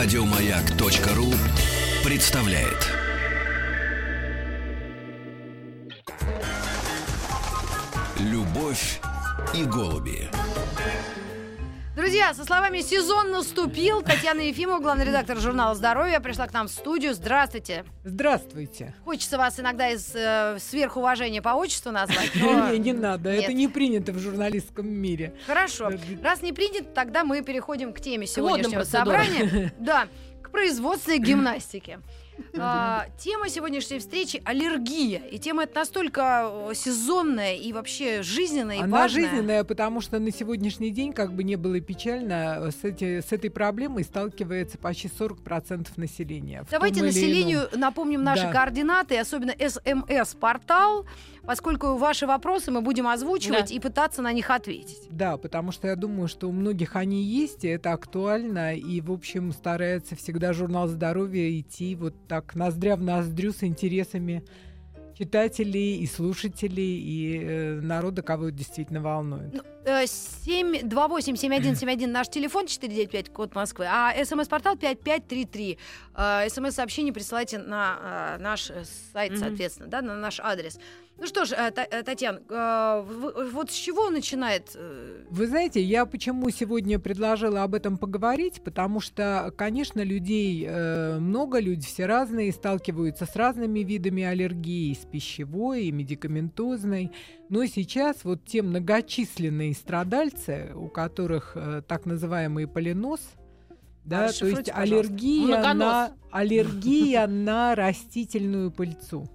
Радиомаяк.ру представляет. Любовь и голуби. Друзья, со словами «Сезон наступил» Татьяна Ефимова, главный редактор журнала «Здоровье», пришла к нам в студию. Здравствуйте. Здравствуйте. Хочется вас иногда из э, сверхуважения по отчеству назвать, но... Не, не надо, это не принято в журналистском мире. Хорошо. Раз не принято, тогда мы переходим к теме сегодняшнего собрания. Да, к производственной гимнастике. А, тема сегодняшней встречи аллергия. И тема эта настолько сезонная и вообще жизненная и Она важная. жизненная, потому что на сегодняшний день, как бы не было печально, с, эти, с этой проблемой сталкивается почти 40% населения. Давайте населению напомним наши да. координаты, особенно СМС-портал поскольку ваши вопросы мы будем озвучивать да. и пытаться на них ответить. Да, потому что я думаю, что у многих они есть, и это актуально, и, в общем, старается всегда журнал здоровья идти вот так ноздря в ноздрю с интересами читателей и слушателей и э, народа, кого действительно волнует. Ну, 728-7171 наш телефон 495 код Москвы, а смс-портал 5533. Э, смс-сообщение присылайте на э, наш сайт, mm-hmm. соответственно, да, на наш адрес. Ну что ж, э, э, Татьяна, э, вот с чего начинает... Вы знаете, я почему сегодня предложила об этом поговорить, потому что, конечно, людей много, люди все разные, сталкиваются с разными видами аллергии, с пищевой, и медикаментозной. Но сейчас вот те многочисленные страдальцы, у которых так называемый полинос, да, то есть аллергия на, аллергия на растительную пыльцу.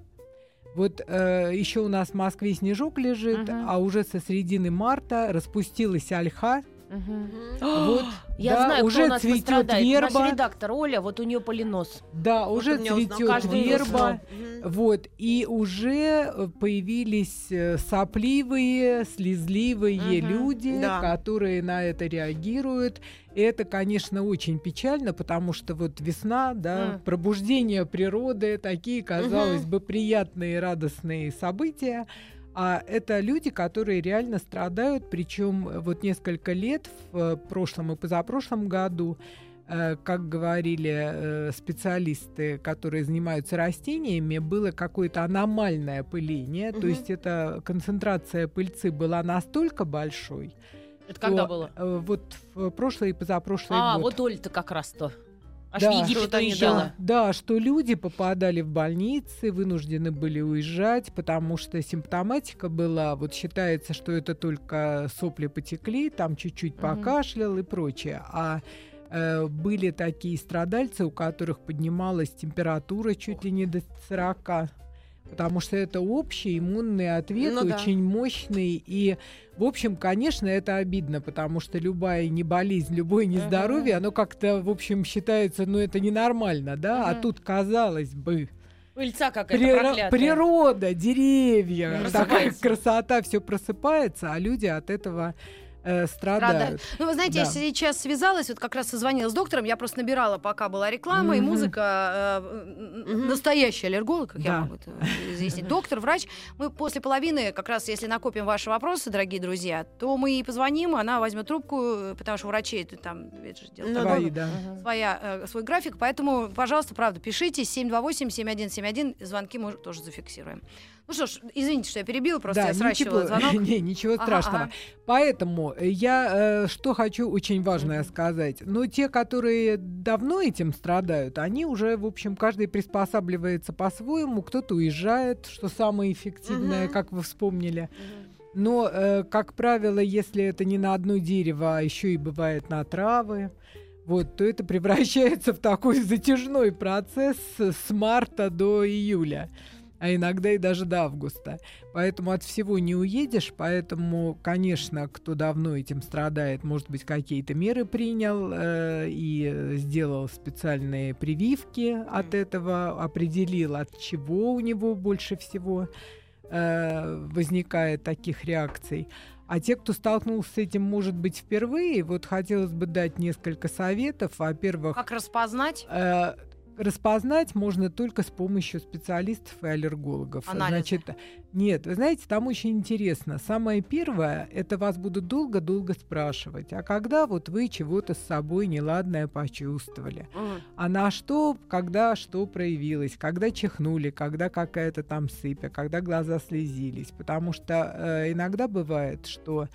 Вот э, еще у нас в Москве снежок лежит, uh-huh. а уже со середины марта распустилась ольха. Угу. Вот, Я да, знаю, уже кто у нас цветет верба. Наш редактор Оля, вот у нее полинос. Да, вот уже цветет верба. Угу. Вот, и уже э, появились э, сопливые, слезливые угу. люди, да. которые на это реагируют. И это, конечно, очень печально, потому что вот весна, да, mm. пробуждение природы, такие, казалось угу. бы, приятные, радостные события. А это люди, которые реально страдают, причем э, вот несколько лет в э, прошлом и позапрошлом году, э, как говорили специалисты, которые занимаются растениями, было какое-то аномальное пыление, угу. то есть эта концентрация пыльцы была настолько большой. Это когда было? Вот в прошлый и позапрошлый а, год. А, вот Оля-то как раз то. Аж да, в Египет уезжала. Да, что люди попадали в больницы, вынуждены были уезжать, потому что симптоматика была, вот считается, что это только сопли потекли, там чуть-чуть угу. покашлял и прочее. А э, были такие страдальцы, у которых поднималась температура чуть ли не до 40 потому что это общий иммунный ответ, ну, очень да. мощный. И, в общем, конечно, это обидно, потому что любая не болезнь, любое нездоровье, uh-huh. оно как-то, в общем, считается, ну, это ненормально, да? Uh-huh. А тут, казалось бы, Пыльца какая-то При, Природа, деревья, такая красота, все просыпается, а люди от этого э, страдают. страдают. Ну, вы знаете, да. я сейчас связалась, вот как раз созвонила с доктором, я просто набирала, пока была реклама mm-hmm. и музыка, э, mm-hmm. настоящий аллерголог, как да. я могу это изъяснить, доктор, врач. Мы после половины, как раз если накопим ваши вопросы, дорогие друзья, то мы ей позвоним, она возьмет трубку, потому что у врачей это там это же дело ну, Свои, да. своя, э, свой график, поэтому, пожалуйста, правда, пишите 728-7171, звонки мы тоже зафиксируем. Ну что ж, извините, что я перебила, просто да, я сращивала ничего, звонок. Не, ничего ага, страшного. Ага. Поэтому я э, что хочу очень важное mm-hmm. сказать. Ну, те, которые давно этим страдают, они уже, в общем, каждый приспосабливается по-своему. Кто-то уезжает, что самое эффективное, mm-hmm. как вы вспомнили. Mm-hmm. Но, э, как правило, если это не на одно дерево, а еще и бывает на травы, вот, то это превращается в такой затяжной процесс с марта до июля а иногда и даже до августа. Поэтому от всего не уедешь, поэтому, конечно, кто давно этим страдает, может быть, какие-то меры принял э, и сделал специальные прививки от этого, определил, от чего у него больше всего э, возникает таких реакций. А те, кто столкнулся с этим, может быть, впервые, вот хотелось бы дать несколько советов. Во-первых... Как распознать? Э, распознать можно только с помощью специалистов и аллергологов. Анализы. Значит, нет, вы знаете, там очень интересно. Самое первое, это вас будут долго-долго спрашивать, а когда вот вы чего-то с собой неладное почувствовали, Мгм. а на что, когда что проявилось, когда чихнули, когда какая-то там сыпь, а когда глаза слезились. Потому что э, иногда бывает, что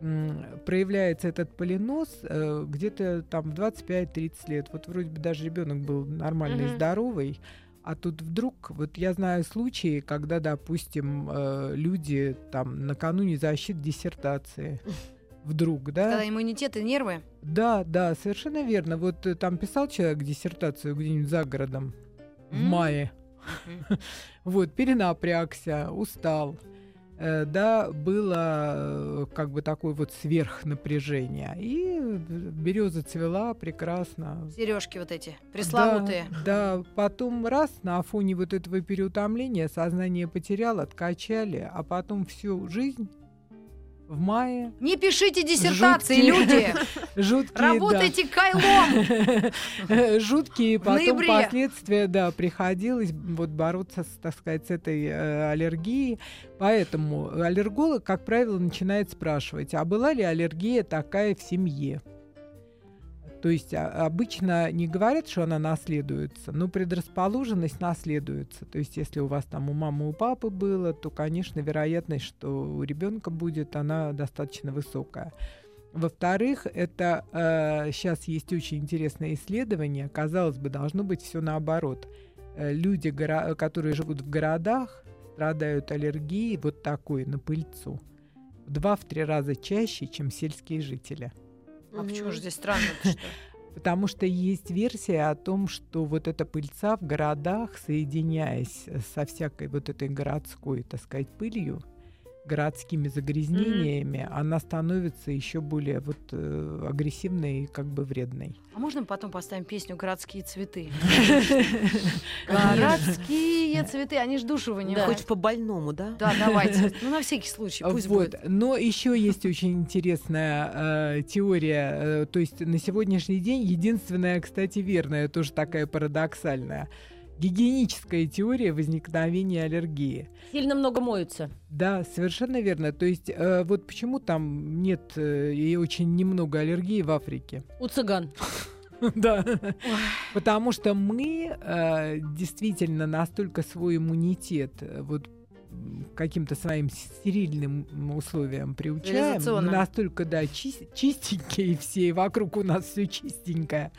проявляется этот поленос э, где-то там в 25-30 лет. Вот вроде бы даже ребенок был нормальный, Мгм. здоровый, а тут вдруг, вот я знаю случаи, когда, допустим, э, люди там накануне защиты диссертации вдруг, да? Когда иммунитет и нервы. Да, да, совершенно верно. Вот э, там писал человек диссертацию где-нибудь за городом в М. мае. Мгм. Вот, перенапрягся, устал. Э, да, было э, как бы такое вот сверхнапряжение. И береза цвела прекрасно. Сережки вот эти, пресловутые. Да, да, потом раз на фоне вот этого переутомления сознание потерял, откачали, а потом всю жизнь в мае Не пишите диссертации, Жуткие. люди! жуткие, да. Работайте кайлом! жуткие потом последствия, да, приходилось вот бороться, с, так сказать, с этой э, аллергией. Поэтому аллерголог, как правило, начинает спрашивать, а была ли аллергия такая в семье? То есть а, обычно не говорят, что она наследуется, но предрасположенность наследуется. То есть если у вас там у мамы, у папы было, то, конечно, вероятность, что у ребенка будет, она достаточно высокая. Во-вторых, это сейчас есть очень интересное исследование. Казалось бы, должно быть все наоборот. Э, люди, горо- которые живут в городах, страдают аллергией вот такой на пыльцу в два-три раза чаще, чем сельские жители. А почему же здесь странно? Потому что есть версия о том, что вот эта пыльца в городах, соединяясь со всякой вот этой городской, так сказать, пылью, городскими загрязнениями, она становится еще более вот э, агрессивной и как бы вредной. А можно мы потом поставим песню «Городские цветы»? Городские цветы, они ж душу вынимают. Хочешь по больному, да? Да, давайте. Ну, на всякий случай, пусть вот. будет. Но еще есть очень интересная э, теория. э, то есть на сегодняшний день единственная, кстати, верная, тоже такая парадоксальная. Гигиеническая теория возникновения аллергии. Сильно много моются. Да, совершенно верно. То есть э, вот почему там нет э, и очень немного аллергии в Африке. У цыган. Да. Потому что мы э, действительно настолько свой иммунитет э, вот каким-то своим стерильным условиям приучаем, мы настолько, да, чис- чистенькие все, и вокруг у нас все чистенькое,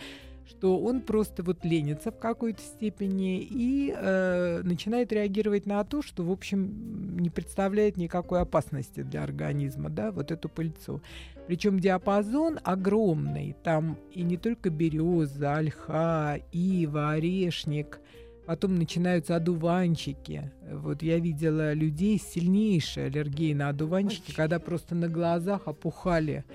что он просто вот ленится в какой-то степени и э, начинает реагировать на то, что, в общем, не представляет никакой опасности для организма, да, вот эту пыльцу. Причем диапазон огромный. Там и не только береза, ольха, ива, орешник. Потом начинаются одуванчики. Вот я видела людей с сильнейшей аллергией на одуванчики, когда просто на глазах опухали.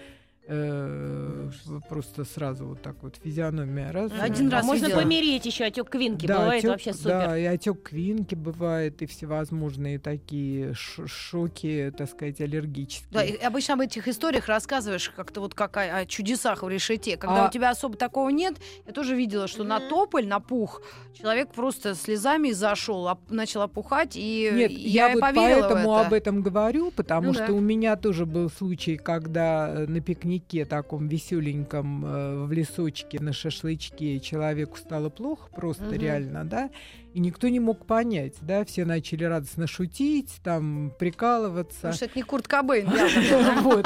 Э, просто сразу вот так вот физиономия раз. Один раз можно видела. помереть еще отек квинки. да, Бывает вообще супер. Да, и отек квинки бывает, и всевозможные такие шоки, так сказать, аллергические. Да, и обычно об этих историях рассказываешь как-то вот как о, о чудесах в решете. Когда А- у тебя особо такого нет, я тоже видела, что на тополь, на пух, человек просто слезами зашел, оп- начал опухать, и Нет, я, вот поверила поэтому это. об этом говорю, потому Ну что да. у меня тоже был случай, когда э, на пикнике таком веселеньком э, в лесочке на шашлычке человеку стало плохо, просто Мгм. реально, да, и никто не мог понять, да, все начали радостно шутить, там прикалываться. Потому что это не Курт Кобейн.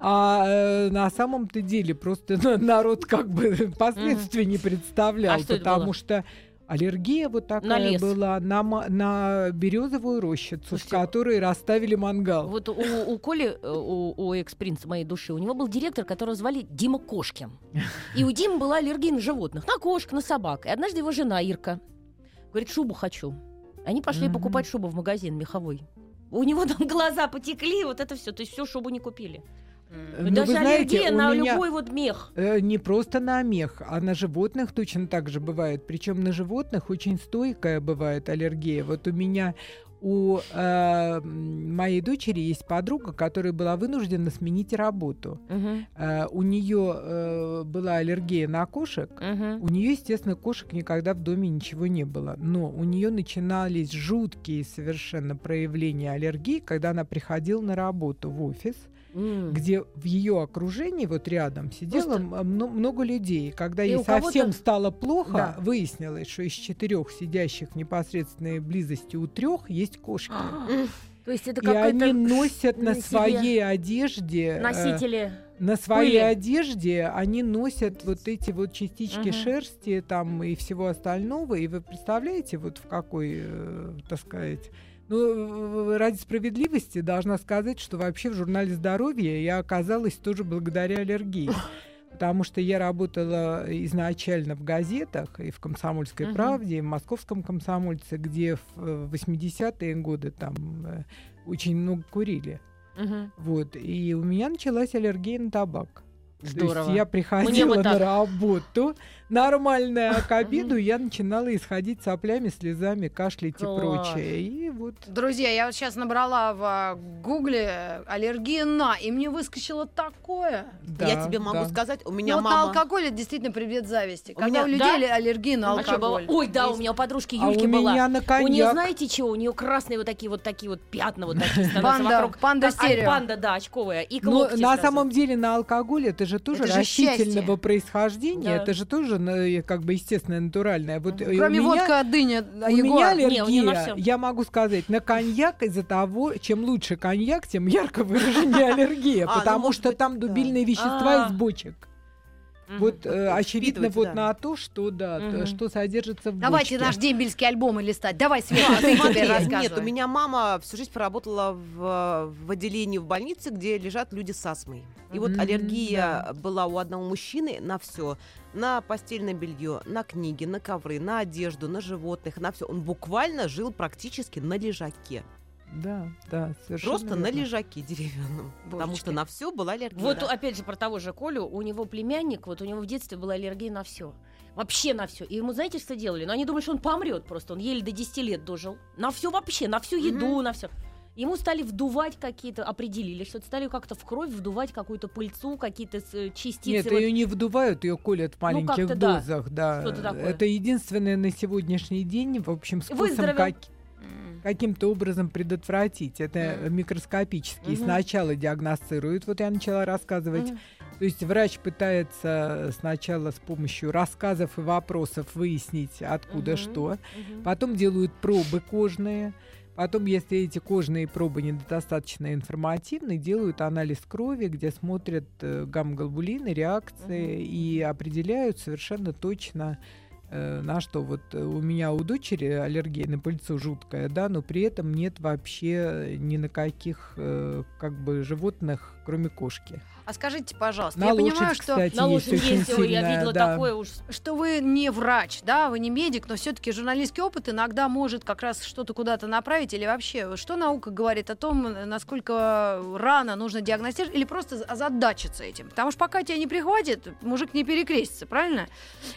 А э, на самом-то деле просто народ как бы последствий не представлял, А потому что аллергия вот такая лес. была на, на березовую рощицу, в Слушайте, которой расставили мангал. Вот у, у Коли, э, у, у экс-принца моей души, у него был директор, которого звали Дима Кошкин. И у Димы была аллергия на животных, на кошек, на собак. И однажды его жена Ирка говорит, шубу хочу. Они пошли Мгм. покупать шубу в магазин меховой. У него там глаза потекли, вот это все. То есть всю шубу не купили. Ну, Даже вы знаете, аллергия на любой вот мех. Э, Не просто на мех, а на животных точно так же бывает. Причем на животных очень стойкая бывает аллергия. Вот у меня У э, моей дочери есть подруга, которая была вынуждена сменить работу. Мгм. Э, у нее э, была аллергия на кошек. Мгм. У нее, естественно, кошек никогда в доме ничего не было. Но у нее начинались жуткие совершенно проявления аллергии, когда она приходила на работу в офис, Где в ее окружении вот рядом сидело Просто- много людей. Когда И ей совсем стало плохо, Да. выяснилось, что из четырех сидящих в непосредственной близости у трех есть кошки. То есть это И они носят на своей одежде, э, носители. на своей пыли. одежде они носят вот эти вот частички Мгм. шерсти там и всего остального. И вы представляете, вот в какой, э, так сказать, ну, э, ради справедливости должна сказать, что вообще в журнале «Здоровье» я оказалась тоже благодаря аллергии. Потому что я работала изначально в газетах, и в «Комсомольской правде», и в «Московском комсомольце», где в э, 80-е годы там э, очень много курили. Мгм. Вот. И у меня началась аллергия на табак. То Здорово. есть я приходила на работу, нормальная, а к обеду Мгм. я начинала исходить соплями, слезами, кашлять Класс. и прочее. И вот Друзья, я вот сейчас набрала в а, гугле аллергия на, и мне выскочило такое. да, я тебе могу да. сказать, у Ну, меня вот на мама... алкоголь это действительно привет зависти. У Когда меня- у людей Да? алле- аллергия на А алкоголь. Ой, да, у Есть. меня у подружки А Юльки у была. меня на У нее, коньяк. знаете, что? У нее красные вот такие вот такие вот пятна вот такие становятся Панда, вокруг. панда а, стерео. панда, да, очковая. И Но локти на самом деле на алкоголь это же тоже Это же растительного счастье. происхождения, Да. это же тоже э, как бы естественное, натуральное. Вот э, Кроме меня- водка, дыня, У меня. Не, аллергия, всё. я могу сказать, на коньяк из-за того, чем лучше коньяк, тем ярко выраженнее аллергия, А, ну, потому что там дубильные вещества А. из бочек. Мгм. Вот э, очевидно вот да. на то, что да, т- Мгм. что содержится в Давайте бочке. наш дембельский альбом листать. Давай, Света, ты рассказывай. Нет, у меня мама всю жизнь проработала в, в отделении в больнице, где лежат люди с астмой. И вот аллергия была у одного мужчины на все. На постельное белье, на книги, на ковры, на одежду, на животных, на все. Он буквально жил практически на лежаке. Да, да, совершенно Просто на верно. лежаке деревянном. Потому Божечки. что на все была аллергия. Вот да. опять же про того же Колю, у него племянник, вот у него в детстве была аллергия на все. Вообще на все. И ему, знаете, что делали? Ну, они думали, что он помрет просто. Он еле до 10 лет дожил. На все вообще, на всю еду, на все. Ему стали вдувать какие-то, определили, что стали как-то в кровь вдувать какую-то пыльцу, какие-то э, частицы. Нет, вот. ее не вдувают, ее колят в маленьких как-то да, дозах, да. что-то такое. Это единственное на сегодняшний день, в общем, способ как-. Каким-то образом предотвратить. Это Мгм. микроскопически. Мгм. Сначала диагностируют, вот я начала рассказывать. Мгм. То есть врач пытается сначала с помощью рассказов и вопросов выяснить, откуда Мгм. что. Мгм. Потом делают пробы кожные. Потом, если эти кожные пробы недостаточно информативны, делают анализ крови, где смотрят э, гамма-глобулины, реакции и определяют совершенно точно, на что. Вот э, у меня у дочери аллергия на пыльцу жуткая, да, но при этом нет вообще ни на каких э, как бы животных, кроме кошки. А скажите, пожалуйста, На я лошадь, понимаю, что кстати, На есть лошадь очень есть, ой, я сильная, видела да. такое уж. что вы не врач, да, вы не медик, но все-таки журналистский опыт иногда может как раз что-то куда-то направить или вообще, что наука говорит о том, насколько рано нужно диагностировать или просто озадачиться этим, потому что пока тебя не приходит, мужик не перекрестится, правильно?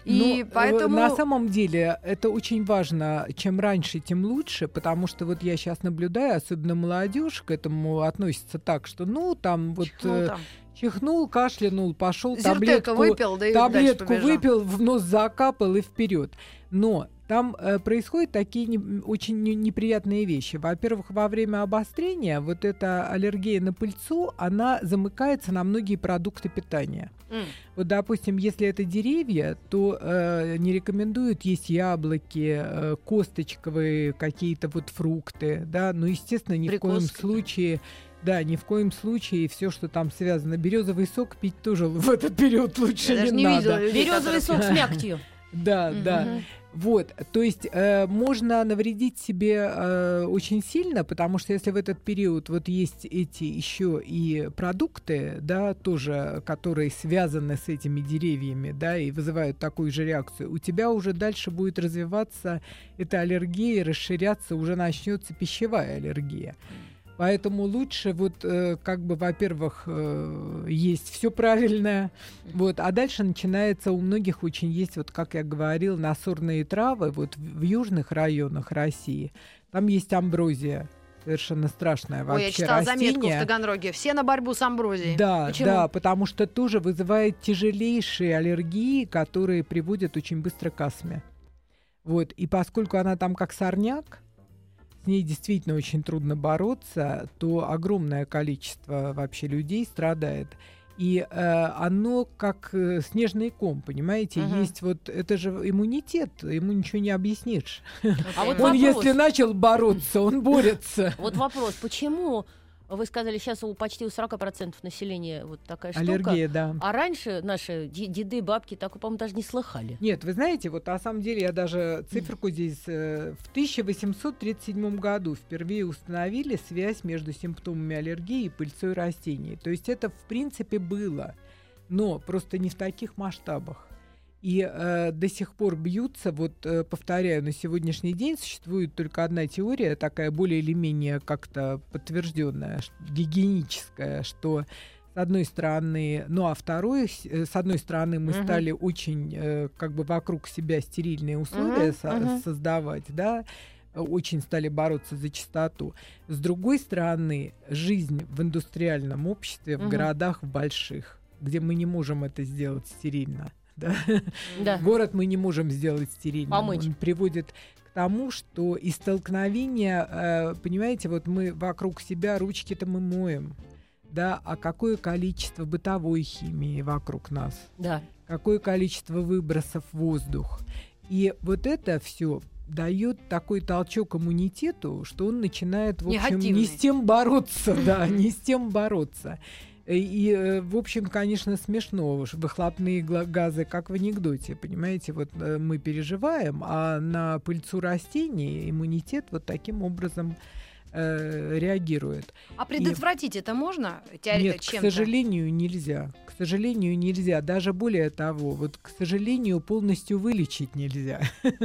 И Ну, э, поэтому На самом деле это очень важно. Чем раньше, тем лучше, потому что вот я сейчас наблюдаю, особенно молодежь к этому относится так, что ну там вот чихнул э, там. Чихнул, кашлянул, пошел Зиртека таблетку, выпил, да и таблетку выпил, в нос закапал и вперед. Но там э, происходят такие не- очень не- неприятные вещи. Во-первых, во время обострения вот эта аллергия на пыльцу, она замыкается на многие продукты питания. М. Вот, допустим, если это деревья, то э, не рекомендуют есть яблоки, э, косточковые какие-то вот фрукты, да, но, естественно, ни в коем случае, да, ни в коем случае все, что там связано, березовый сок пить тоже в этот период лучше Я даже не, не надо. видела Березовый сок с мякотью. Да, да. Вот, то есть э, можно навредить себе э, очень сильно, потому что если в этот период вот есть эти еще и продукты, да, тоже, которые связаны с этими деревьями, да, и вызывают такую же реакцию, у тебя уже дальше будет развиваться эта аллергия, расширяться уже начнется пищевая аллергия. Поэтому лучше вот э, как бы, во-первых, э, есть все правильное, вот, а дальше начинается у многих очень есть, вот как я говорил, насорные травы, вот в, в южных районах России, там есть амброзия, совершенно страшное вообще Ой, я читала растение. заметку в Таганроге. Все на борьбу с амброзией. Да, Почему? да, потому что тоже вызывает тяжелейшие аллергии, которые приводят очень быстро к астме. Вот, и поскольку она там как сорняк, с ней действительно очень трудно бороться, то огромное количество вообще людей страдает. И э, оно как э, снежный ком, понимаете? Мгм. Есть вот это же иммунитет, ему ничего не объяснишь. А вот Он вопрос. если начал бороться, он борется. Вот вопрос, почему вы сказали, сейчас у почти у 40% населения вот такая штука, Аллергия, да. а раньше наши де- деды, бабки такой, по-моему, даже не слыхали. Нет, вы знаете, вот на самом деле я даже циферку здесь э, в 1837 году впервые установили связь между симптомами аллергии и пыльцой растений. То есть это в принципе было, но просто не в таких масштабах. И э, до сих пор бьются, вот э, повторяю, на сегодняшний день существует только одна теория, такая более или менее как-то подтвержденная, гигиеническая, что с одной стороны, ну а второй, с э, одной стороны, мы Мгм. стали очень э, как бы вокруг себя стерильные условия Мгм, со- мгм. создавать, да, очень стали бороться за чистоту. С другой стороны, жизнь в индустриальном обществе, в городах в больших, где мы не можем это сделать стерильно, да, Да. Город мы не можем сделать стерильным. Помочь. Он приводит к тому, что из столкновения, э, понимаете, вот мы вокруг себя ручки-то мы моем, да, а какое количество бытовой химии вокруг нас, Да. какое количество выбросов в воздух. И вот это все дает такой толчок иммунитету, что он начинает, в общем, Негативный. не с тем бороться, да, не с тем бороться. Э, И, э, в общем, конечно, смешно, уж выхлопные газы, как в анекдоте, понимаете, вот э, мы переживаем, а на пыльцу растений иммунитет вот таким образом э, реагирует. А предотвратить это можно? Теори- Нет, к чем-то? сожалению, нельзя. К сожалению, нельзя. Даже более того, вот, к сожалению, полностью вылечить нельзя.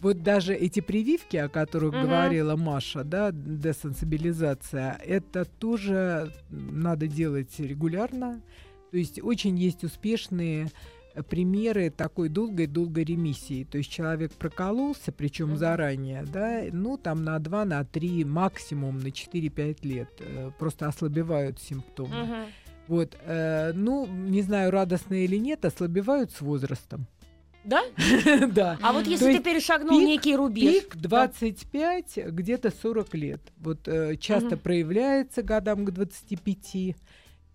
Вот даже эти прививки, о которых Мгм. говорила Маша, да, десенсибилизация, это тоже надо делать регулярно. То есть очень есть успешные примеры такой долгой-долгой ремиссии. То есть человек прокололся, причем заранее, да, ну там на 2, на 3, максимум на 4-5 лет. э, Просто ослабевают симптомы. Мгм. Вот, э, ну, не знаю, радостно или нет, ослабевают с возрастом. Да? Да. А вот если ты перешагнул некий рубеж. Пик 25, где-то 40 лет. Вот э, часто проявляется годам к 25.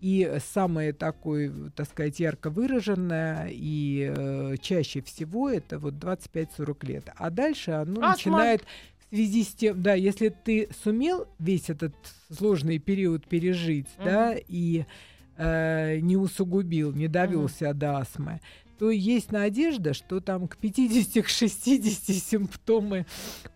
И самое такое, так сказать, ярко выраженное и э, чаще всего это вот 25-40 лет. А дальше оно начинает в связи с тем, да, если ты сумел весь этот сложный период пережить, Мгм. да, и э, не усугубил, не довелся до астмы, то есть надежда, что там к 50 к 60 симптомы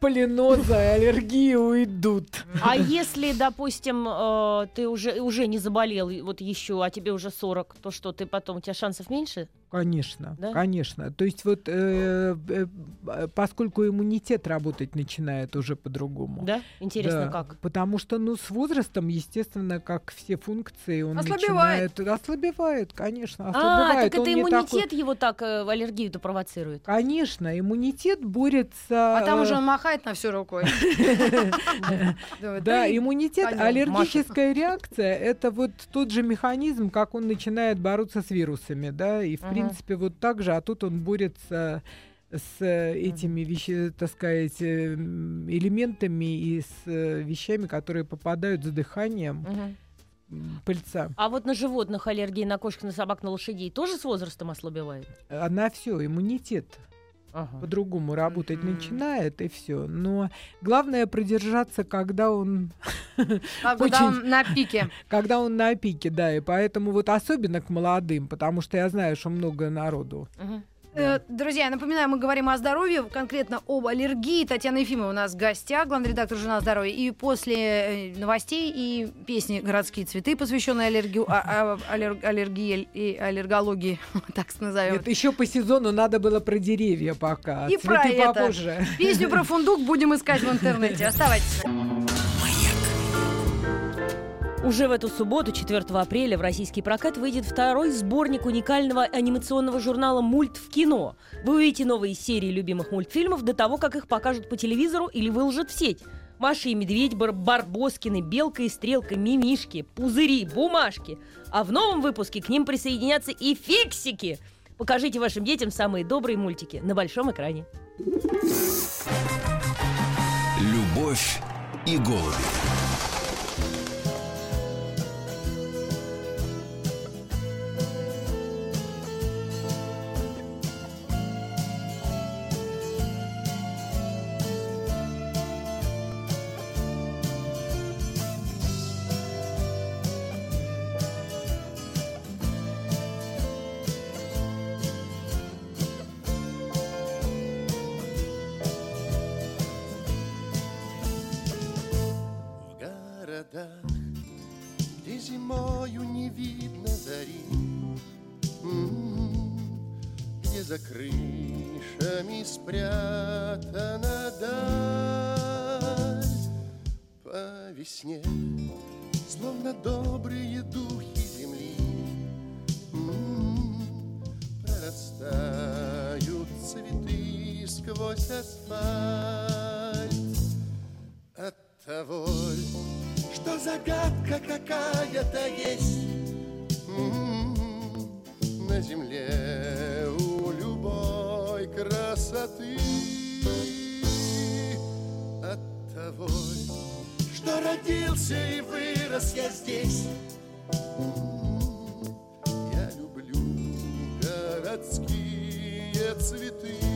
полиноза и аллергии уйдут. А если, допустим, э, ты уже, уже не заболел, вот еще, а тебе уже 40, то что, ты потом, у тебя шансов меньше? Конечно, Да? конечно. То есть вот э, э, э, поскольку иммунитет работать начинает уже по-другому. Да? Интересно, Да, как? Потому что, ну, с возрастом, естественно, как все функции, он Ослабевает. начинает... Ослабевает, конечно, А, ослабевает. так Он это иммунитет такой- его так э, аллергию-то провоцирует. Конечно, иммунитет борется... А там э, уже он махает на всю рукой. Да, «Эй, иммунитет, аллергическая реакция это вот тот же механизм, как он начинает бороться с вирусами, да, и в. Принципе вот так же, а тут он борется с э, этими вещи, так сказать, э, м, элементами и с э, вещами, которые попадают с дыханием пыльца. А вот на животных аллергии, на кошек, на собак, на лошадей тоже с возрастом ослабевает? Она все, иммунитет Ага. по-другому работать Мгм. начинает, и все. Но главное продержаться, когда он а когда он на пике. когда он на пике, да, и поэтому вот особенно к молодым, потому что я знаю, что много народу. Э, Друзья, я напоминаю, мы говорим о здоровье, конкретно об аллергии. Татьяна Ефимова у нас в гостях, главный редактор журнала «Здоровье». И после э, новостей и песни «Городские цветы», посвященные аллергию, а- а- аллер- аллергии и аллергологии, так назовем. Это еще по сезону надо было про деревья пока, И цветы про это. попозже. Песню про фундук будем искать в интернете. Оставайтесь. Уже в эту субботу, 4 апреля, в российский прокат выйдет второй сборник уникального анимационного журнала «Мульт в кино». Вы увидите новые серии любимых мультфильмов до того, как их покажут по телевизору или выложат в сеть. Маша и Медведь, Бар Барбоскины, Белка и Стрелка, Мимишки, Пузыри, Бумажки. А в новом выпуске к ним присоединятся и фиксики. Покажите вашим детям самые добрые мультики на большом экране. Любовь и голуби. Весне, словно добрые духи земли, М, Прорастают цветы сквозь асфальт. От того, что загадка какая-то есть родился и вырос я здесь. Я люблю городские цветы.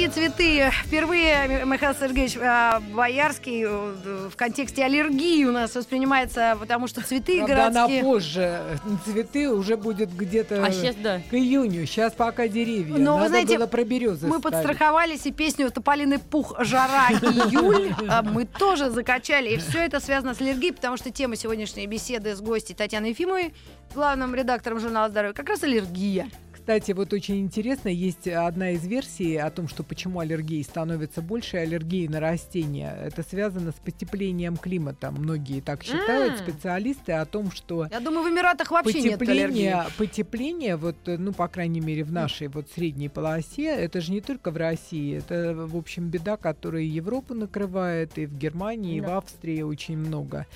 Городские цветы. Впервые Михаил Сергеевич а, Боярский э, в контексте аллергии у нас воспринимается, потому что цветы Правда, она городские... позже. Цветы уже будет где-то А сейчас, да. к июню. Сейчас пока деревья. Но, вы Надо знаете, было про березы Мы ставить. подстраховались и песню Тополиный пух «Жара июль» а, мы тоже закачали. И все это связано с аллергией, потому что тема сегодняшней беседы с гостей Татьяной Ефимовой, главным редактором журнала «Здоровье», как раз аллергия. Кстати, вот очень интересно, есть одна из версий о том, что почему аллергии становится больше, аллергии на растения. Это связано с потеплением климата. Многие так считают, М. специалисты, о том, что Я думаю, в Эмиратах вообще нет аллергии. потепление, потепление, вот, э, ну, по крайней мере, в нашей вот средней полосе, это же не только в России, это, в общем, беда, которая и Европу накрывает, и в Германии, и в Да. Австрии очень много.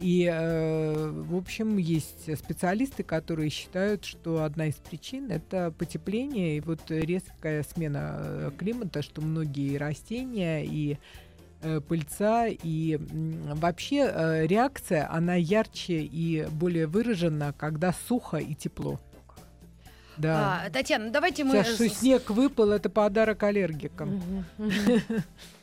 И, э, в общем, есть специалисты, которые считают, что одна из причин это потепление и вот резкая смена э, климата, что многие растения и э, пыльца и вообще э, реакция она ярче и более выражена, когда сухо и тепло. Да. А, Татьяна, ну давайте мы... Сейчас, что снег выпал, это подарок аллергикам.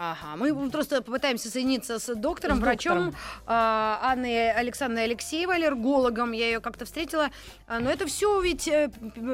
Ага, мы просто попытаемся соединиться с доктором, С врачом доктором. а, Анной Александровной Алексеевой, аллергологом. Я ее как-то встретила. А, но это все ведь э,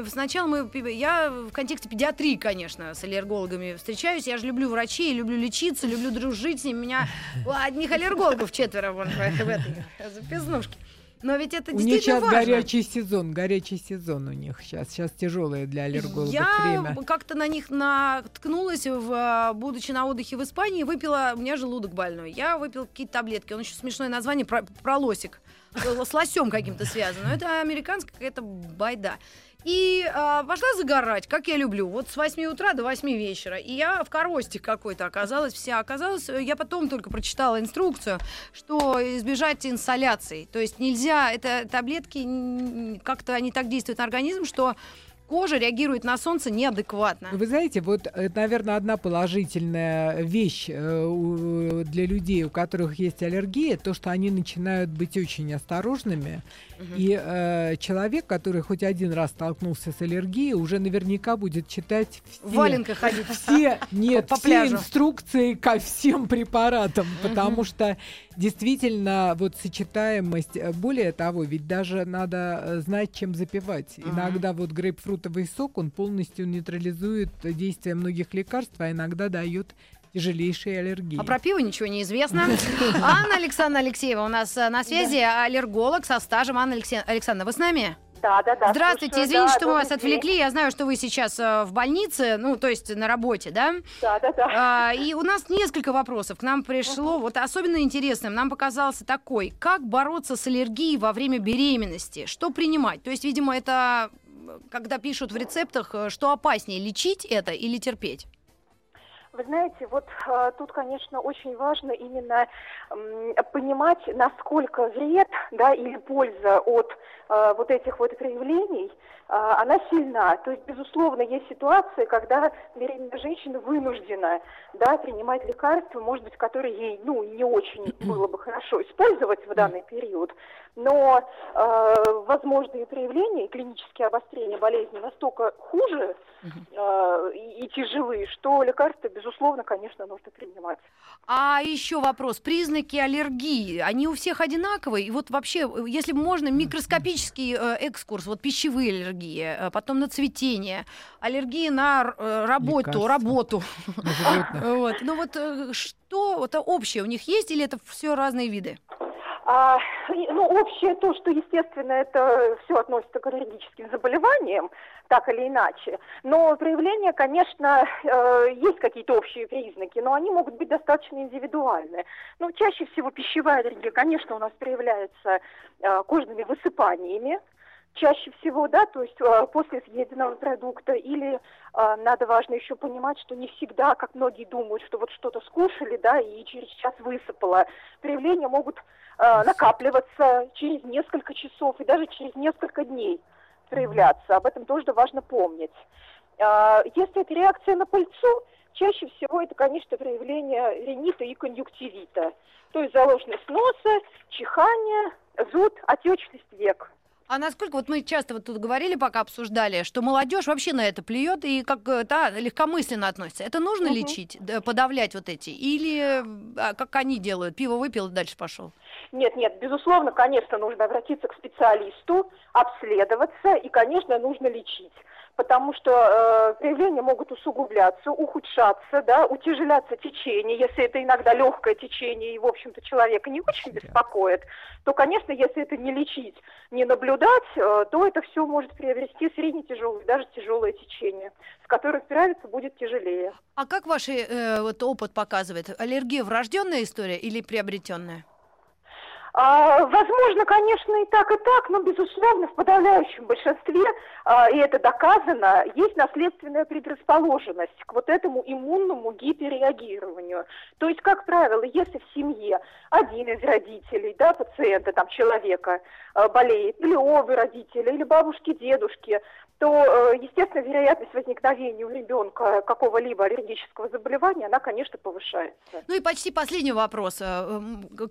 сначала мы... Я в контексте педиатрии, конечно, с аллергологами встречаюсь. Я же люблю врачей, люблю лечиться, люблю дружить с ними. У меня одних аллергологов четверо вон, в, этой запизнушке. Но ведь это У них действительно сейчас важно. горячий сезон, горячий сезон у них сейчас. Сейчас тяжелое для аллергологов Я время. как-то на них наткнулась, в, будучи на отдыхе в Испании, выпила, у меня желудок больной, я выпила какие-то таблетки, он еще смешное название, про, про лосик, с лосем каким-то связано, но это американская какая-то байда. И а, пошла загорать, как я люблю, вот с 8 утра до 8 вечера. И я в коросте какой-то оказалась вся. Оказалось, э, я потом только прочитала инструкцию, что избежать инсоляции. То есть нельзя, это таблетки, как-то они так действуют на организм, что кожа реагирует на солнце неадекватно. Вы знаете, вот, наверное, одна положительная вещь э, у- для людей, у которых есть аллергия, то, что они начинают быть очень осторожными. И э, человек, который хоть один раз столкнулся с аллергией, уже наверняка будет читать В все, валенках ходить. все, нет, по все пляжу. инструкции ко всем препаратам, потому что действительно вот сочетаемость, э, более того, ведь даже надо э, знать, чем запивать. Мгм. Иногда вот грейпфрутовый сок, он полностью нейтрализует действие многих лекарств, а иногда дает тяжелейшие аллергии. А про пиво ничего не известно. Анна Александровна Алексеева у нас э, на связи, аллерголог со стажем. Анна Александровна, вы с нами? Да, да, да. Здравствуйте, слушаю, извините, да, что мы вас день. отвлекли. Я знаю, что вы сейчас э, в больнице, ну, то есть на работе, да? Да, да, да. А, И у нас несколько вопросов к нам пришло. Вот особенно интересным нам показался такой. Как бороться с аллергией во время беременности? Что принимать? То есть, видимо, это когда пишут в рецептах, э, что опаснее, лечить это или терпеть? Вы знаете, вот э, тут, конечно, очень важно именно понимать, насколько вред, да, или польза от э, вот этих вот проявлений, э, она сильна. То есть, безусловно, есть ситуации, когда беременная женщина вынуждена, да, принимать лекарства, может быть, которые ей, ну, не очень было бы хорошо использовать в данный период, но э, возможные проявления, клинические обострения болезни настолько хуже э, и, и тяжелые, что лекарства, безусловно, конечно, нужно принимать. А еще вопрос. Признаки аллергии, они у всех одинаковые? И вот вообще, если можно, микроскопический э, экскурс, вот пищевые аллергии, э, потом на цветение, аллергии на э, работу, Лекарства. работу. На. Вот. Ну вот что это общее у них есть или это все разные виды? А, ну, общее то, что, естественно, это все относится к аллергическим заболеваниям, так или иначе. Но проявления, конечно, э, есть какие-то общие признаки, но они могут быть достаточно индивидуальны. Ну, чаще всего пищевая аллергия, конечно, у нас проявляется э, кожными высыпаниями, чаще всего, да, то есть э, после съеденного продукта, или э, надо важно еще понимать, что не всегда, как многие думают, что вот что-то скушали, да, и через час высыпало. Проявления могут э, накапливаться через несколько часов и даже через несколько дней проявляться. Об этом тоже важно помнить. А, Если это реакция на пыльцу, чаще всего это, конечно, проявление ринита и конъюнктивита. То есть заложенность носа, чихание, зуд, отечность век. А насколько, вот мы часто вот тут говорили, пока обсуждали, что молодежь вообще на это плюет и как э, легкомысленно относится. Это нужно Мгм. лечить, да, подавлять вот эти? Или а, как они делают, пиво выпил и дальше пошел? Нет, нет, безусловно, конечно, нужно обратиться к специалисту, обследоваться и, конечно, нужно лечить. Потому что э, проявления могут усугубляться, ухудшаться, да, утяжеляться течение. Если это иногда легкое течение и, в общем-то, человека не очень беспокоит, то, конечно, если это не лечить, не наблюдать, э, то это все может приобрести средне-тяжелое, даже тяжелое течение, с которым справиться будет тяжелее. А как ваш э, вот опыт показывает? Аллергия врожденная история или приобретенная? А, возможно, конечно, и так, и так, но, безусловно, в подавляющем большинстве, а, и это доказано, есть наследственная предрасположенность к вот этому иммунному гиперреагированию. То есть, как правило, если в семье один из родителей, да, пациента, там, человека а, болеет, или оба родителя, или бабушки, дедушки, то, э, естественно, вероятность возникновения у ребенка какого-либо аллергического заболевания, она, конечно, повышается. Ну и почти последний вопрос. Э,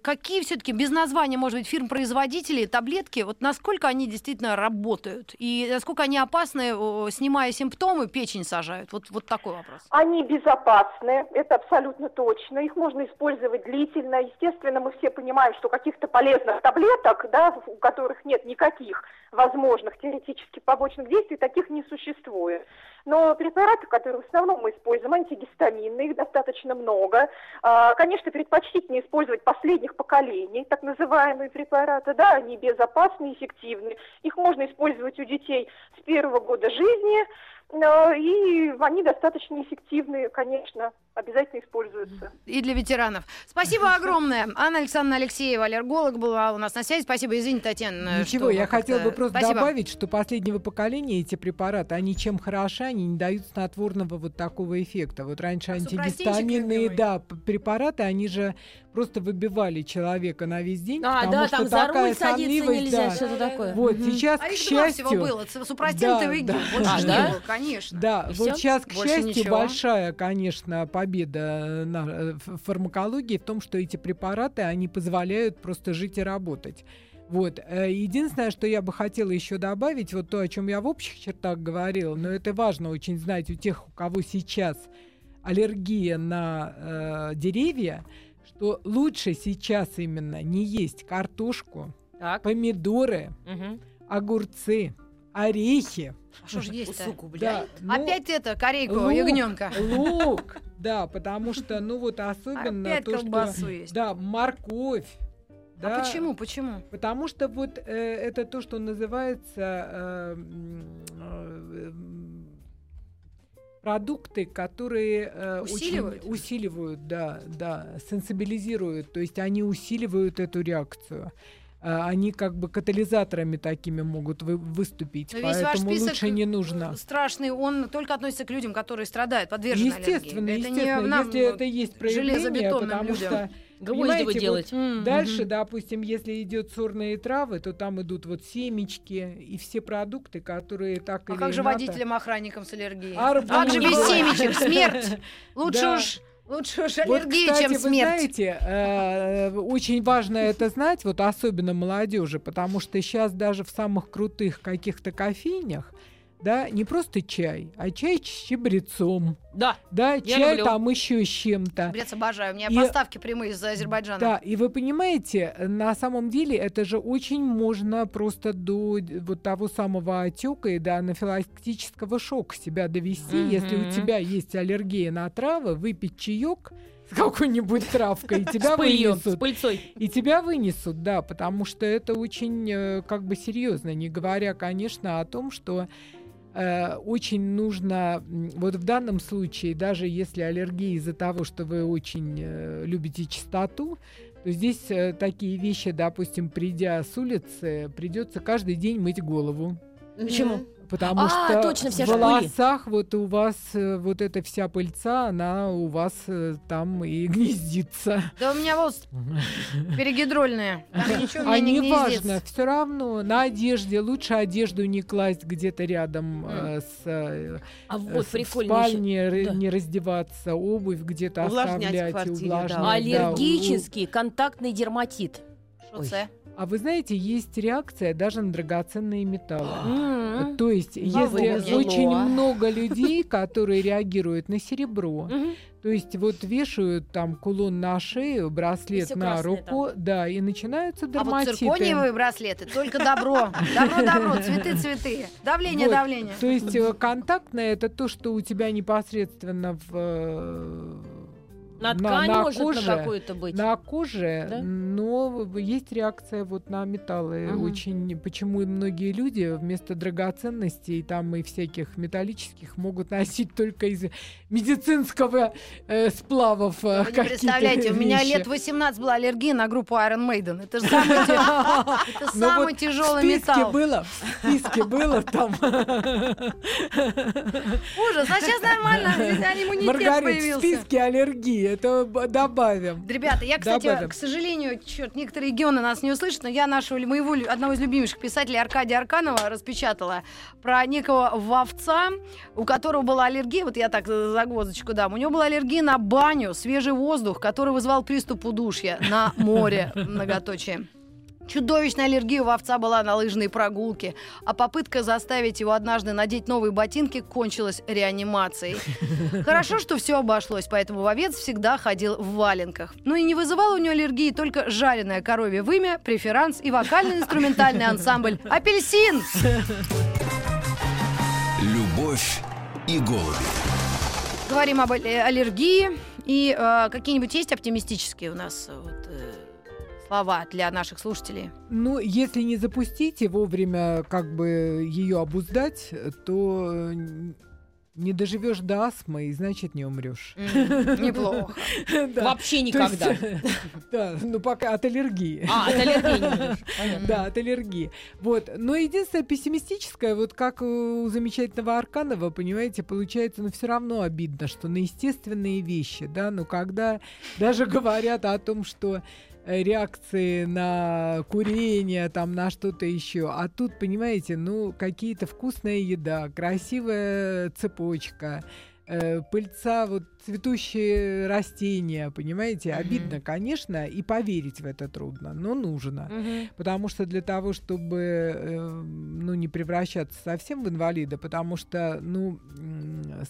Какие все-таки без названия, может быть, фирм-производителей таблетки, вот насколько они действительно работают? И насколько они опасны, снимая симптомы, печень сажают? Вот, вот такой вопрос. Они безопасны, это абсолютно точно. Их можно использовать длительно. Естественно, мы все понимаем, что каких-то полезных таблеток, да, у которых нет никаких возможных теоретически побочных действий, таких не существует. Но препараты, которые в основном мы используем, антигистаминные, их достаточно много. А, Конечно, предпочтительнее использовать последних поколений, так называемые препараты, да, они безопасны, эффективны. Их можно использовать у детей с первого года жизни, И они достаточно эффективны, конечно, обязательно используются. И для ветеранов. Спасибо огромное. Анна Александровна Алексеева, аллерголог, была у нас на связи. Спасибо, извините, Татьяна. Ничего, я хотела бы просто Спасибо. добавить, что последнего поколения эти препараты, они чем хороши, они не дают снотворного вот такого эффекта. Вот раньше А антигистаминные, да, препараты, они же просто выбивали человека на весь день, А, потому да, что там за такая руль садиться сонливость, нельзя, да. что-то такое. Вот сейчас, А к два всего счастью, было. Супрастин Да, да. Больше А, да? было, конечно. Да, И вот всё? сейчас, к Больше счастью, ничего. большая, конечно, победа на э, фармакологии в том, что эти препараты, они позволяют просто жить и работать. Вот. э, Единственное, что я бы хотела еще добавить, вот то, о чем я в общих чертах говорила, но это важно очень знать у тех, у кого сейчас аллергия на э, деревья, что лучше сейчас именно не есть картошку, Так. помидоры, Мгм. огурцы, орехи. А что же есть-то? Усугубляет. ну, Опять это, корейку, лук, ягненка. Лук, да, потому что, ну вот особенно Опять то, что... есть. Да, морковь. Да, А почему, почему? Потому что вот э, это то, что называется э, э, продукты, которые э, очень Усиливают? усиливают, да, да, сенсибилизируют, то есть они усиливают эту реакцию. Э, Они как бы катализаторами такими могут вы- выступить, Но весь ваш поэтому список лучше не нужно. Страшный, он только относится к людям, которые страдают, подвержены Естественно, аллергии. Это не естественно, нам, если это есть проявление, потому людям. что Гвозди Понимаете, вы вот делаете. М, Дальше, допустим, если идет сорные травы, то там идут вот семечки и все продукты, которые так А или как же водителям-охранникам с аллергией? Арбуз. Как же без семечек? Смерть! Лучше Да. уж лучше уж Вот, аллергия, кстати, чем вы смерть. знаете, э, очень важно это знать, вот особенно молодежи, потому что сейчас даже в самых крутых каких-то кофейнях, да, не просто чай, а чай с чабрецом, Да. да, Я чай люблю. там еще с чем-то. Брец, обожаю. У меня И- поставки прямые из Азербайджана. Да, и вы понимаете, на самом деле это же очень можно просто до вот того самого отека и до анафилактического шока себя довести, если у тебя есть аллергия на травы, выпить чаек с какой-нибудь травкой, и тебя С пылью, с вынесут. пыльцой. И тебя вынесут, да, потому что это очень э, как бы серьезно, не говоря, конечно, о том, что э, очень нужно, вот в данном случае, даже если аллергия из-за того, что вы очень э, любите чистоту, то здесь э, такие вещи, допустим, придя с улицы, придется каждый день мыть голову. Почему? Потому А, что точно, в ж пыли. волосах вот у вас э, вот эта вся пыльца, она у вас э, там и гнездится. Да у меня вот перегидрольные. А не не важно, все равно на одежде лучше одежду не класть где-то рядом э, с А вот Да. не раздеваться, обувь где-то оставлять да. увлажнять. да. Аллергический контактный дерматит. Что? А вы знаете, есть реакция даже на драгоценные металлы. М. То есть, если очень много людей, которые реагируют на серебро, то есть вот вешают там кулон на шею, браслет на руку, да, и начинаются А вот дерматиты. циркониевые браслеты только добро. Добро, добро, цветы, цветы. Давление, Вот. давление. То есть э, контактное это то, что у тебя непосредственно в На ткань может коже, на какую-то быть. на коже, Да? но есть реакция вот на металлы. Мгм. Очень, почему и многие люди вместо драгоценностей там и всяких металлических могут носить только из медицинского э, сплавов. э, Вы не какие-то представляете, у меня вещи. лет 18 была аллергия на группу Iron Maiden. Это же самый, Ну тяжелый металл. было, в списке было там. Ужас, а сейчас нормально, иммунитет Маргарит, в появился. списке аллергии, это добавим. Ребята, я, кстати, Добавим. к сожалению, черт, некоторые регионы нас не услышат, но я нашего моего одного из любимейших писателей Аркадия Арканова распечатала про некого вовца, у которого была аллергия, вот я так за- загвоздочку дам, у него была аллергия на баню, свежий воздух, который вызывал приступ удушья на море, многоточие. Чудовищная аллергия у овца была на лыжные прогулки, а попытка заставить его однажды надеть новые ботинки кончилась реанимацией. Хорошо, что все обошлось, поэтому вовец всегда ходил в валенках. Ну и не вызывал у него аллергии только жареное коровье вымя, преферанс и вокально-инструментальный ансамбль «Апельсин». Любовь и голуби. Говорим об алле- аллергии. И э, какие-нибудь есть оптимистические у нас э, вот, слова для наших слушателей? Ну, если не запустить и вовремя как бы ее обуздать, то э, Не доживешь до астмы, и значит не умрешь. М, Неплохо. Да. Вообще никогда. есть, Да, ну пока от аллергии. А, от аллергии не умрешь. Да, от аллергии. Вот. Но единственное пессимистическое, вот как у замечательного Арканова, понимаете, получается, ну все равно обидно, что на естественные вещи, да, ну когда даже говорят о том, что реакции на курение, там, на что-то еще. А тут, понимаете, ну, какие-то вкусная еда, красивая цепочка, э, пыльца, вот цветущие растения, понимаете? Мгм. Обидно, конечно, и поверить в это трудно, но нужно. Мгм. Потому что для того, чтобы э, ну, не превращаться совсем в инвалида, потому что ну,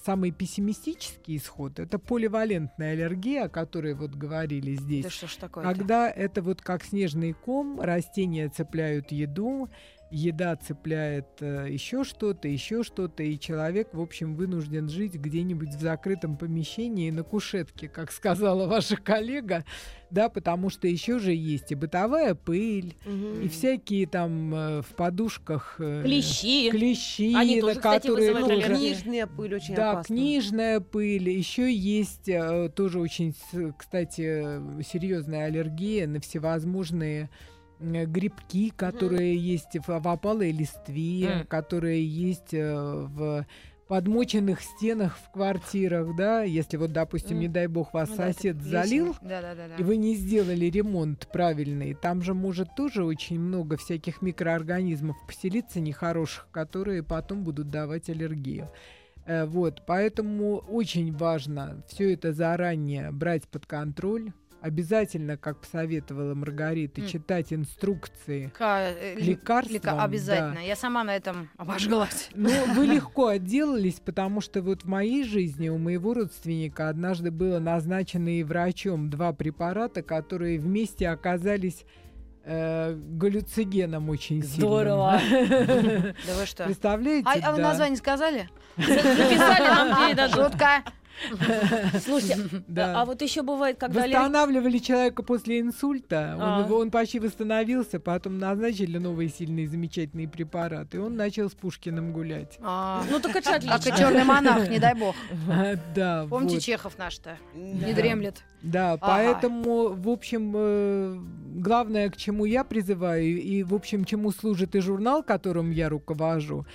самый пессимистический исход это поливалентная аллергия, о которой вот говорили здесь. Да что ж такое Когда это вот как снежный ком, растения цепляют еду, еда цепляет еще что-то, еще что-то, и человек, в общем, вынужден жить где-нибудь в закрытом помещении на кушетке, как сказала ваша коллега, да, потому что еще же есть и бытовая пыль, Мгм. и всякие там э, в подушках э, Клещи. клещи, Они тоже, кстати, которые вызывают тоже- аллергию. Книжная пыль очень да, опасна. книжная пыль. Еще есть э, тоже очень, кстати, серьезная аллергия на всевозможные э, грибки, которые есть в, опалой листве, М. которые есть э, в подмоченных стенах в квартирах, да, если вот, допустим, М. не дай бог вас Ну да, сосед плесень. залил, Да-да-да. и вы не сделали ремонт правильный, там же может тоже очень много всяких микроорганизмов поселиться нехороших, которые потом будут давать аллергию. Э, Вот, поэтому очень важно все это заранее брать под контроль. Обязательно, как посоветовала Маргарита, М. читать инструкции э, к ли- лекарствам. да. Обязательно. Я сама на этом обожглась. Ну, вы легко отделались, потому что вот в моей жизни у моего родственника однажды было назначено и врачом два препарата, которые вместе оказались э, галлюцигеном очень Здорово. сильным. Да вы что? Представляете? А, а вы да. название сказали? Записали, нам передадут. Шутка. Слушайте, Да. а вот еще бывает, когда. Восстанавливали человека после инсульта, А. он, почти восстановился, потом назначили новые сильные замечательные препараты, и он начал с Пушкиным гулять. А, Ну, так это Как и отлично. черный монах, не дай бог. Да, Помните, вот. Чехов наш-то? Да. Не дремлет. Да, поэтому, в общем, э, главное, к чему я призываю, и, в общем, чему служит и журнал, которым я руковожу,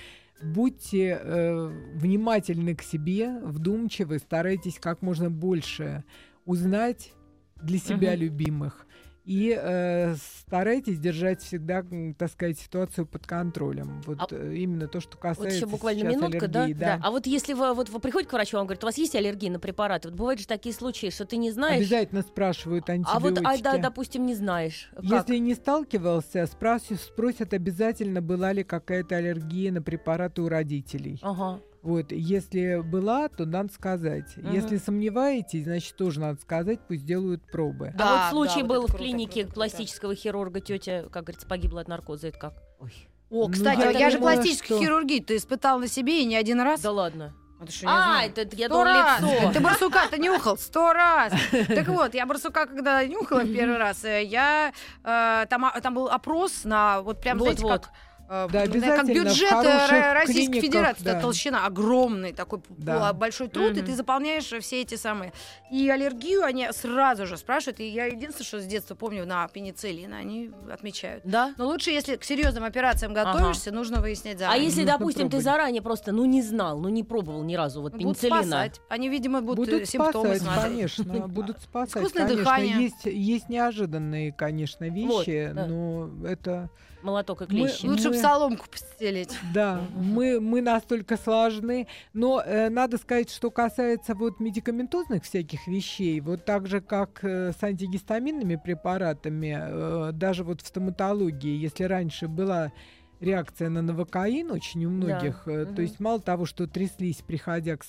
будьте э, внимательны к себе, вдумчивы, старайтесь как можно больше узнать для себя Мгм. любимых. И э, старайтесь держать всегда, так сказать, ситуацию под контролем. Вот А- э, именно то, что Вот касается еще буквально сейчас минутка, да? аллергии, да? А вот если вы, вот вы приходите к врачу, он говорит, у вас есть аллергия на препараты? Вот бывают же такие случаи, что ты не знаешь. Обязательно спрашивают антибиотики. А вот, а, да, допустим, не знаешь. Как? Если не сталкивался, спрашивают, спросят обязательно, была ли какая-то аллергия на препараты у родителей. Ага. Вот, если была, то надо сказать. Мгм. Если сомневаетесь, значит тоже надо сказать, пусть делают пробы. Да, а вот да, случай вот был это в круто, клинике круто, круто. пластического хирурга, тетя, как говорится, погибла от наркоза. Это как? Ой. О, Ну, кстати, я я, же пластическую что- хирургию ты испытал на себе и не один раз. Да ладно. А ты что, А, знал? это я Сто думала раз! лицо. Ты барсука-то нюхал сто раз. Так вот, я барсука, когда нюхала первый раз, э, я э, там, а, там был опрос на вот прям, Вот, знаете, вот. как Да, знаю, как обязательно, в бюджет э, Российской Федерации, да. толщина огромный такой Да. большой труд, и Мгм. ты заполняешь все эти самые. И аллергию они сразу же спрашивают, и я единственное, что с детства помню на пенициллин, они отмечают. Да? Но лучше, если к серьезным операциям готовишься, нужно выяснять А заранее. если, Нужно допустим, ты заранее просто, ну, не знал, ну, не пробовал ни разу вот Будут пенициллина. спасать. Они, видимо, будут, Будут э, симптомы спасать, смотреть. конечно, будут спасать. Искусственное конечно. дыхание. Есть, есть неожиданные, конечно, Вот, вещи, да. но это Молоток и Мы- клещи. Лучше бы Мы- соломку постелить. Да, мы, мы настолько сложны. Но э, надо сказать, что касается вот медикаментозных всяких вещей, вот так же, как э, с антигистаминными препаратами, э, даже вот в стоматологии, если раньше была реакция на новокаин очень у многих, э, мгм. то есть мало того, что тряслись, приходя к,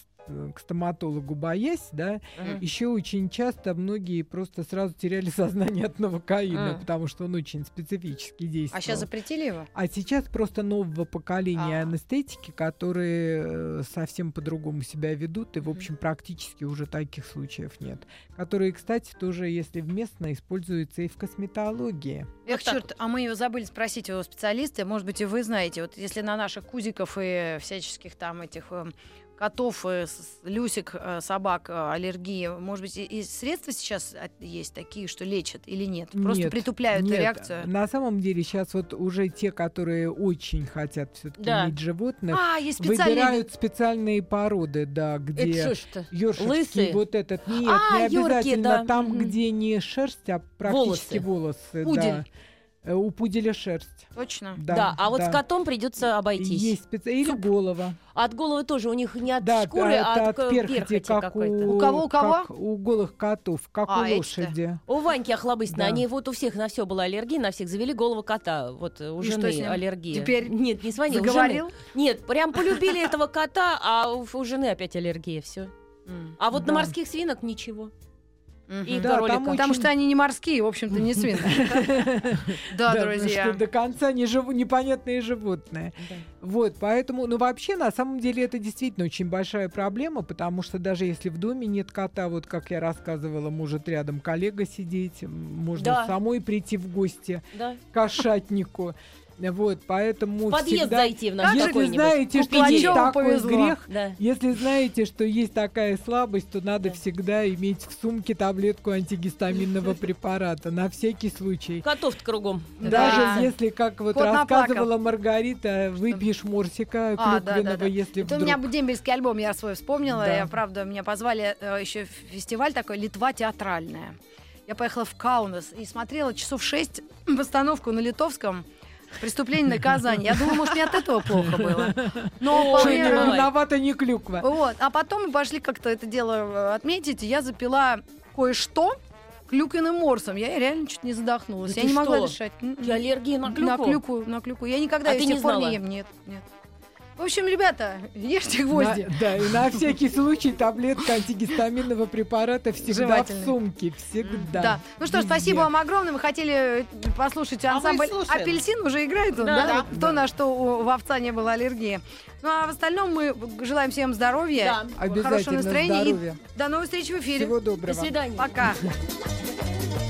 к стоматологу, боясь, да, Мгм. еще очень часто многие просто сразу теряли сознание от новокаина, М. потому что он очень специфически действовал. А сейчас запретили его? А сейчас просто нового поколения А. анестетики, которые э, совсем по-другому себя ведут, и, в общем, практически уже таких случаев нет. Которые, кстати, тоже, если вместно, используются и в косметологии. Эх, так черт, а мы ее забыли спросить у специалиста. Может быть, и вы знаете, вот если на наших кузиков и всяческих там этих эм, котов, э, люсик, э, собак э, аллергии, может быть, и, средства сейчас от- есть такие, что лечат или нет? Просто Нет, притупляют Нет, реакцию. На самом деле сейчас вот уже те, которые очень хотят все-таки Да. иметь животных, А, есть специальные... выбирают специальные породы, да, где Лысые? вот этот нет, А, не обязательно да. там, где не шерсть, а практически волосы. Пудель. да. Э, У пуделя шерсть. Точно. Да, Да, а вот да. с котом придется обойтись. Есть специ... Или голова. От головы тоже у них не от да, шкуры, это а от от перхоти, перхоти как какой-то. у... У кого, у кого? как у голых котов, как А, у эти-то. лошади. У Ваньки Охлобыстина, Да. они вот у всех на все была аллергия, на всех завели голову кота. Вот у И жены аллергия. Теперь Нет, не Заговорил? жены. Нет, прям полюбили этого кота, а у, у жены опять аллергия, все. А вот Да. на морских свинок ничего. И Да, кролика. там Потому очень- что они не морские, в общем-то, не свинки. Да, потому друзья. до конца непонятные животные. Вот, поэтому, ну вообще, на самом деле, это действительно очень большая проблема, потому что даже если в доме нет кота, вот как я рассказывала, может рядом коллега сидеть, можно самой прийти в гости к кошатнику. Вот, поэтому подъезд всегда... зайти в наш Если знаете, что есть такой повезло. грех, Да. если знаете, что есть такая слабость, то надо Да. всегда иметь в сумке таблетку антигистаминного препарата на всякий случай. Котов-то кругом. Даже Да. если, как вот Кот рассказывала Маргарита, выпьешь морсика А, да, клюквенного, да, да. если Это у вдруг... меня дембельский альбом, я свой вспомнила. Да. Я, правда, меня позвали еще в фестиваль такой «Литва театральная». Я поехала в Каунас и смотрела часов шесть постановку на литовском «Преступление наказание». Я думала, может, мне от этого плохо было. Но вполне- не. Виновата не клюква. Вот. А потом мы пошли как-то это дело э, отметить, и я запила кое-что клюквенным морсом. Я реально чуть не задохнулась. Да я ты не могла что? дышать. М-м. И аллергия на клюкву? На клюкву, на клюкву. Я никогда А ее с не тех пор не ем. Нет, нет. В общем, ребята, ешьте гвозди. На- да, и на всякий случай таблетка антигистаминного препарата всегда в сумке. Всегда. Да. Ну что ж, спасибо вам огромное. Мы хотели э, послушать А ансамбль слушаем. «Апельсин». Уже играет он, Да, да? да. То, Да. на что у овца не было аллергии. Ну а в остальном мы желаем всем здоровья, Да. хорошего настроения. здоровья. И до новых встреч в эфире. Всего доброго. До свидания. Пока.